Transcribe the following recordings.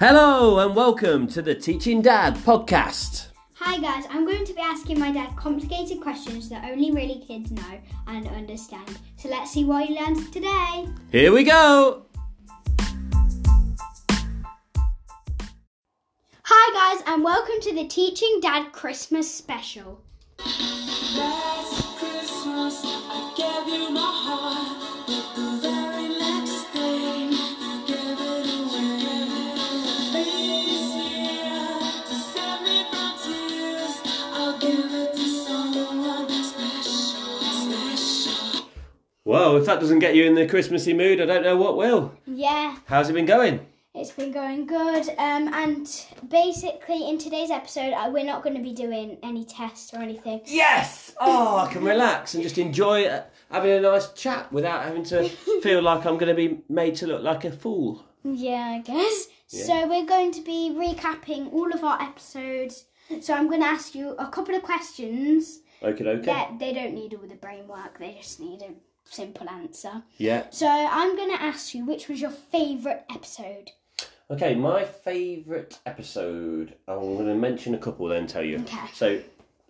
Hello and welcome to the Teaching Dad podcast. Hi guys, I'm going to be asking my dad complicated questions that only really kids know and understand. So let's see what he learns today. Here we go. Hi guys, and welcome to the Teaching Dad Christmas special. Well, if that doesn't get you in the Christmassy mood, I don't know what will. Yeah, How's it been going? it's been going good. Um, and basically, in today's episode, uh, we're not going to be doing any tests or anything. Yes! Oh, I can relax and just enjoy uh, having a nice chat without having to feel like I'm going to be made to look like a fool. Yeah, I guess. So we're going to be recapping all of our episodes. So I'm going to ask you a couple of questions. Okay, okay. that they don't need all the brain work. They just need a simple answer. Yeah. So I'm going to ask you which was your favourite episode. Okay, my favourite episode. I'm going to mention a couple, then tell you. Okay. So,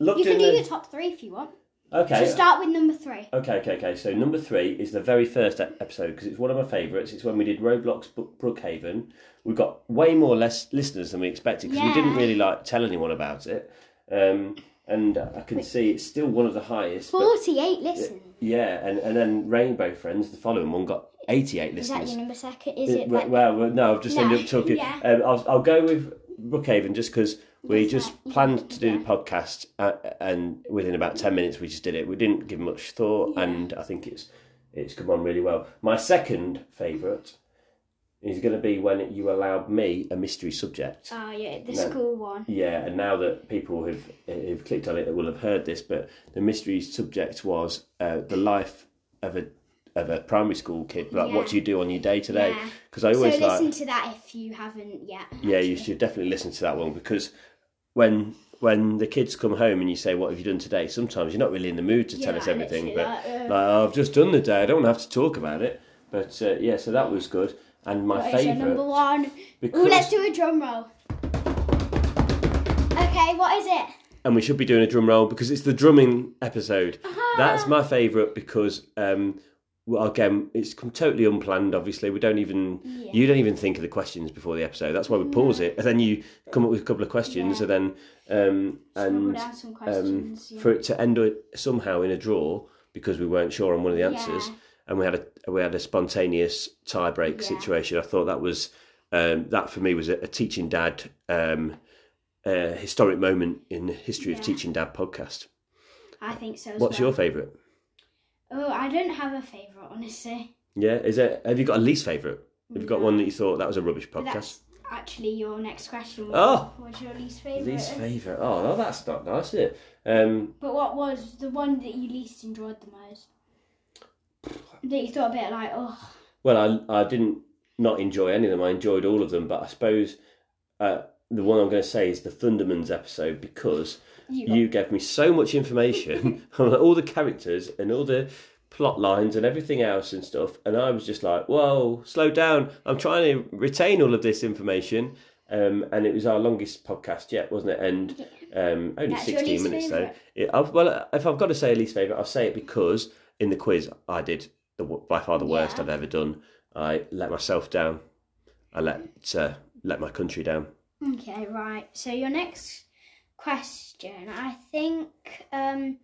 looked You can do the. your top three if you want. okay. So start with number three. Okay, okay, okay. So number three is the very first episode because it's one of my favourites. It's when we did Roblox Brookhaven. We got way more less listeners than we expected because we didn't really like tell anyone about it. Um, and I can see it's still one of the highest. but- 48 listens. yeah, and, and then Rainbow Friends, the following one, got 88 Is that listeners. your number second? Is Uh, it well, like, well, no, I've just No, ended up talking. yeah. Um, I'll, I'll go with Brookhaven just because we That's just right, planned to do yeah. the podcast, uh, and within about ten minutes we just did it. We didn't give much thought, and I think it's it's come on really well. My second favourite is going to be when you allowed me a mystery subject. Oh, yeah, the No. school one. Yeah, and now that people have have clicked on it, they will have heard this. But the mystery subject was uh, the life of a of a primary school kid. Like, what do you do on your day to day? Yeah. Because I So always like listen to that if you haven't yet. yeah, you should definitely listen to that one because when when the kids come home and you say, "What have you done today?" Sometimes you're not really in the mood to Yeah, tell us everything, but like, uh, like, oh, I've just done the day. I don't have to talk about it. But uh, yeah, so that was good. And my What your number favourite one? Ooh, let's do a drum roll. Okay, what is it? and we should be doing a drum roll because it's the drumming episode. Uh-huh. That's my favourite because um, well, again, it's totally unplanned. Obviously, we don't even Yeah. you don't even think of the questions before the episode. That's why we pause it, and then you come up with a couple of questions, Yeah. and then um, and um, yeah. for it to end it somehow in a draw because we weren't sure on one of the answers. And we had a we had a spontaneous tiebreak Yeah. situation. I thought that was um, that for me was a, a teaching dad um, uh, historic moment in the history of teaching dad podcast. I think so. As What's well. your favourite? Oh, I don't have a favourite, honestly. Yeah, is it? Have you got a least favourite? Have you got No. one that you thought that was a rubbish podcast? that's actually your next question. Oh. What's your least favourite? Least favourite. Oh, no, that's not nice, is it? Um, But what was the one that you least enjoyed the most? That you thought a bit like, oh, well, I I didn't not enjoy any of them. I enjoyed all of them, but I suppose uh, the one I'm going to say is the Thundermans episode because you, got, you gave me so much information on all the characters and all the plot lines and everything else and stuff, and I was just like, "Whoa, slow down! I'm trying to retain all of this information." Um, and it was our longest podcast yet, wasn't it? And um, only That's 16 minutes favourite? though. It, well, if I've got to say a least favourite, I'll say it because in the quiz I did the by far the worst I've ever done. I let myself down. I let uh, let my country down. Okay, right. So your next question, I think. Um,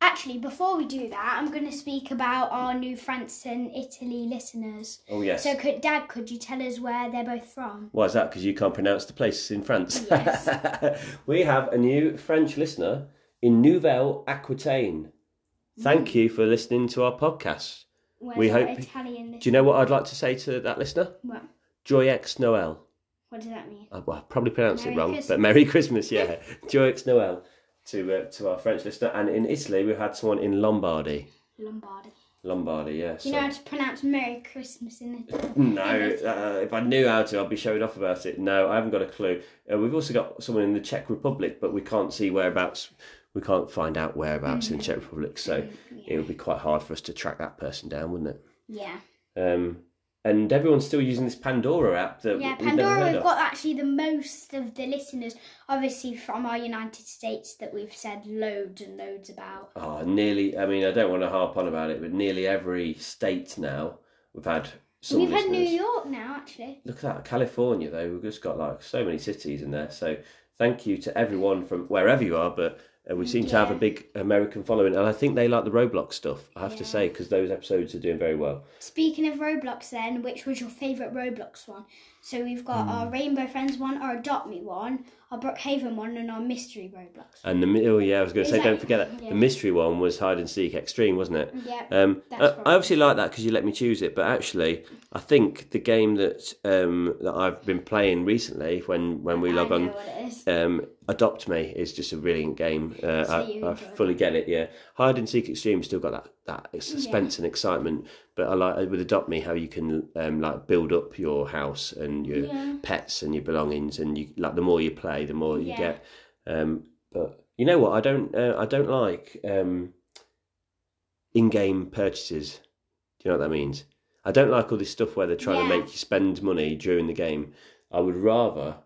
actually, before we do that, I'm going to speak about our new France and Italy listeners. Oh yes. So, could Dad, could you tell us where they're both from? Why is that? Because you can't pronounce the place in France. Yes. we have a new French listener in Nouvelle Aquitaine. Thank you for listening to our podcast. Where's We hope- Italian. Do you know what I'd like to say to that listener? What? Joyex Noël. What does that mean? I, well, I probably pronounced Merry it wrong, Christmas. but Merry Christmas, yeah. Joyex Noël to uh, to our French listener. And in Italy, we've had someone in Lombardy. Lombardy. Lombardy, yeah. Do you know how to pronounce Merry Christmas in it? No, uh, if I knew how to, I'd be showing off about it. No, I haven't got a clue. Uh, we've also got someone in the Czech Republic, but we can't see whereabouts. We can't find out whereabouts in the Czech Republic, so it would be quite hard for us to track that person down, wouldn't it? Yeah. Um, and everyone's still using this Pandora app that Yeah, we've Pandora of. got actually the most of the listeners, obviously from our United States, that we've said loads and loads about. Oh, nearly. I mean, I don't want to harp on about it, but nearly every state now we've had some. we've had. New York now, actually. Look at that, California though. We've just got like so many cities in there. So thank you to everyone from wherever you are. But uh, we seem to have a big American following, and I think they like the Roblox stuff. I have to say because those episodes are doing very well. Speaking of Roblox, then, which was your favourite Roblox one? So we've got our Hmm. Rainbow Friends one, our Adopt Me one, our Brookhaven one, and our Mystery Roblox. And the oh yeah, I was going to say, don't forget that yeah. the mystery one was hide and seek extreme, wasn't it? Yeah. Um, I, I obviously like that because you let me choose it, but actually, I think the game that um, that I've been playing recently, when when we I log on, what it is. um, Adopt Me is just a brilliant game. Uh, So I, I fully get it. Yeah, Hide and Seek Extreme still got that that suspense and excitement, but I like with Adopt Me how you can um, like build up your house and your Yeah. pets and your belongings, and you like the more you play, the more you Yeah. get. Um, but you know what? I don't uh, I don't like um, in-game purchases. Do you know what that means? I don't like all this stuff where they're trying to make you spend money during the game. I would rather,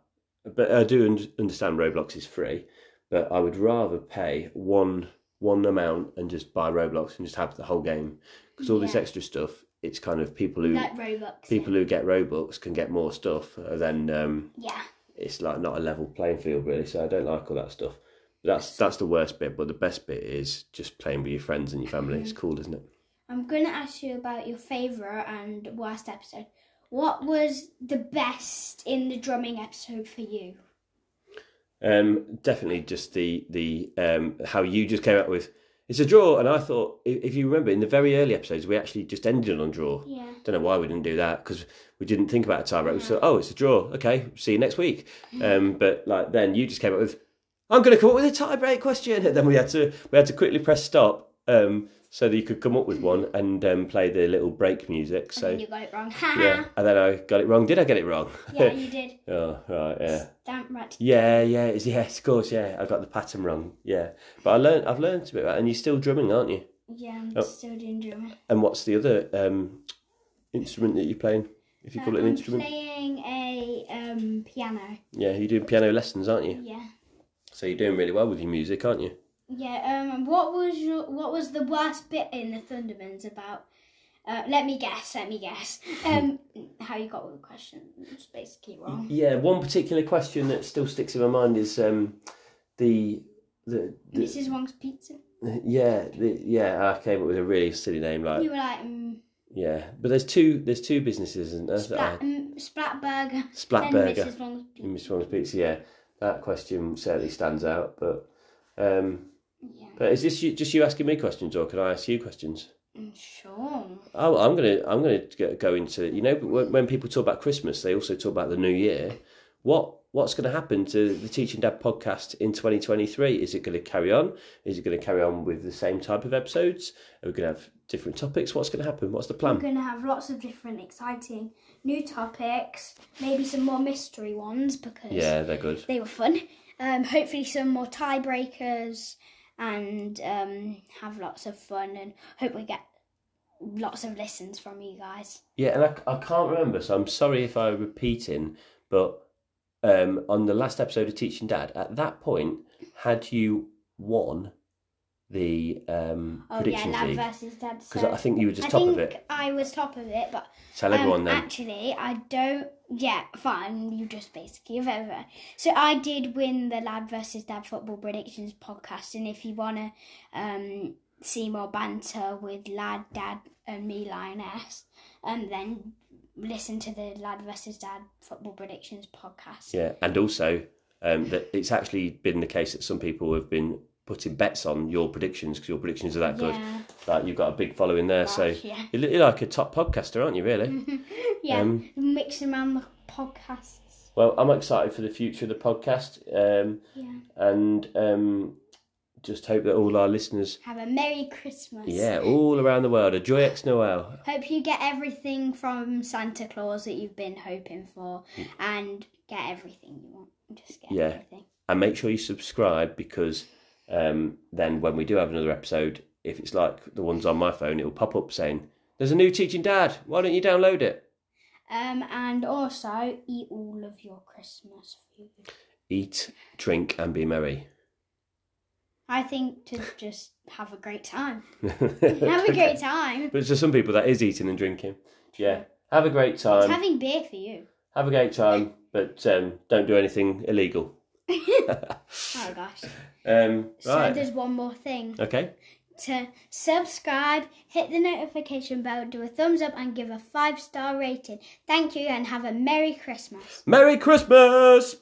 but I do un- understand Roblox is free, but I would rather pay one one amount and just buy Roblox and just have the whole game because all this extra stuff, it's kind of people who Like Robux. people who get Robux can get more stuff, and then um, Yeah. it's like not a level playing field really. So I don't like all that stuff. That's that's the worst bit, but the best bit is just playing with your friends and your family. It's cool, isn't it? I'm going to ask you about your favourite and worst episode. What was the best in the drumming episode for you? Um, definitely just the the um, how you just came up with it's a draw, and I thought if, you remember in the very early episodes we actually just ended on draw. Yeah. Don't know why we didn't do that because we didn't think about a tiebreak. We thought, oh, it's a draw. Okay, see you next week. Um, but like then you just came up with, I'm going to come up with a tiebreak question, and then we had to we had to quickly press stop um, so that you could come up with one and um, play the little break music. So and you got it wrong. Yeah, and then I got it wrong. Did I get it wrong? yeah, you did. oh right, yeah. Damn right. Yeah, yeah, it's, yes, of course, yeah. I got the pattern wrong. Yeah, but I learned. I've learned a bit. About, and you're still drumming, aren't you? Yeah, I'm Oh. still doing drumming. And what's the other um, instrument that you're playing? If you call it an I'm instrument, playing a um, piano. yeah, you're doing piano lessons, aren't you? Yeah. So you're doing really well with your music, aren't you? Yeah. Um. What was your What was the worst bit in the Thundermans about? Uh, let me guess. Let me guess. Um. how you got all the questions basically wrong. Yeah, one particular question that still sticks in my mind is um, the, the the Mrs. Wong's pizza. yeah the, yeah I came up with a really silly name like You were like um, yeah, but there's two there's two businesses and that's Splat, um, Splat Burger. Splat and Burger. Mrs. Wong's pizza. in Mr. Wong's Pizza. Yeah, that question certainly stands out. But um, Yeah. but is this you, just you asking me questions, or can I ask you questions? Mm, Sure. Oh, I'm gonna I'm gonna go- into you know when when people talk about Christmas, they also talk about the New Year. What what's going to happen to the Teaching Dad podcast in 2023? Is it going to carry on? Is it going to carry on with the same type of episodes? Are we going to have different topics? What's going to happen? What's the plan? We're going to have lots of different exciting new topics, maybe some more mystery ones because Yeah, they're good. they were fun. Um, hopefully, some more tiebreakers and um, have lots of fun and hope we get lots of listens from you guys. Yeah, and I, I can't remember, so I'm sorry if I'm repeating, but um, on the last episode of Teaching Dad, at that point, had you won the um, Oh yeah, predictions Lad league? versus Dad. Because So I think you were just I top of it. I was top of it, but Tell Um, everyone then. Actually, I don't. Yeah, fine. You just basically have over. So I did win the Lad versus Dad football predictions podcast, and if you wanna um, see more banter with Lad, Dad, and me, Lioness, um, then listen to the Lad versus Dad football predictions podcast. Yeah, and also um, that it's actually been the case that some people have been putting bets on your predictions because your predictions are that good. Yeah. Like you've got a big following there, so yeah. you're you're like a top podcaster, aren't you? Really? Yeah, Um, mixing around the podcasts. Well, I'm excited for the future of the podcast, um, Yeah. and um, just hope that all our listeners, Have a Merry Christmas. yeah, all around the world, a joyous Noel. Hope you get everything from Santa Claus that you've been hoping for and get everything you want. Just get Yeah. everything. and make sure you subscribe because um, then when we do have another episode, if it's like the ones on my phone, it'll pop up saying, "There's a new teaching dad. Why don't you download it?" Um, and also eat all of your Christmas food. Eat, drink, and be merry. I think to just have a great time. Have a great time. But to some people, that is eating and drinking. Yeah. Have a great It's time. having beer for you. Have a great time, but um, don't do anything illegal. Oh gosh. Um, So there's one more thing. Okay. To subscribe, hit the notification bell, do a thumbs up, and give a five star rating. Thank you, and have a Merry Christmas. Merry Christmas!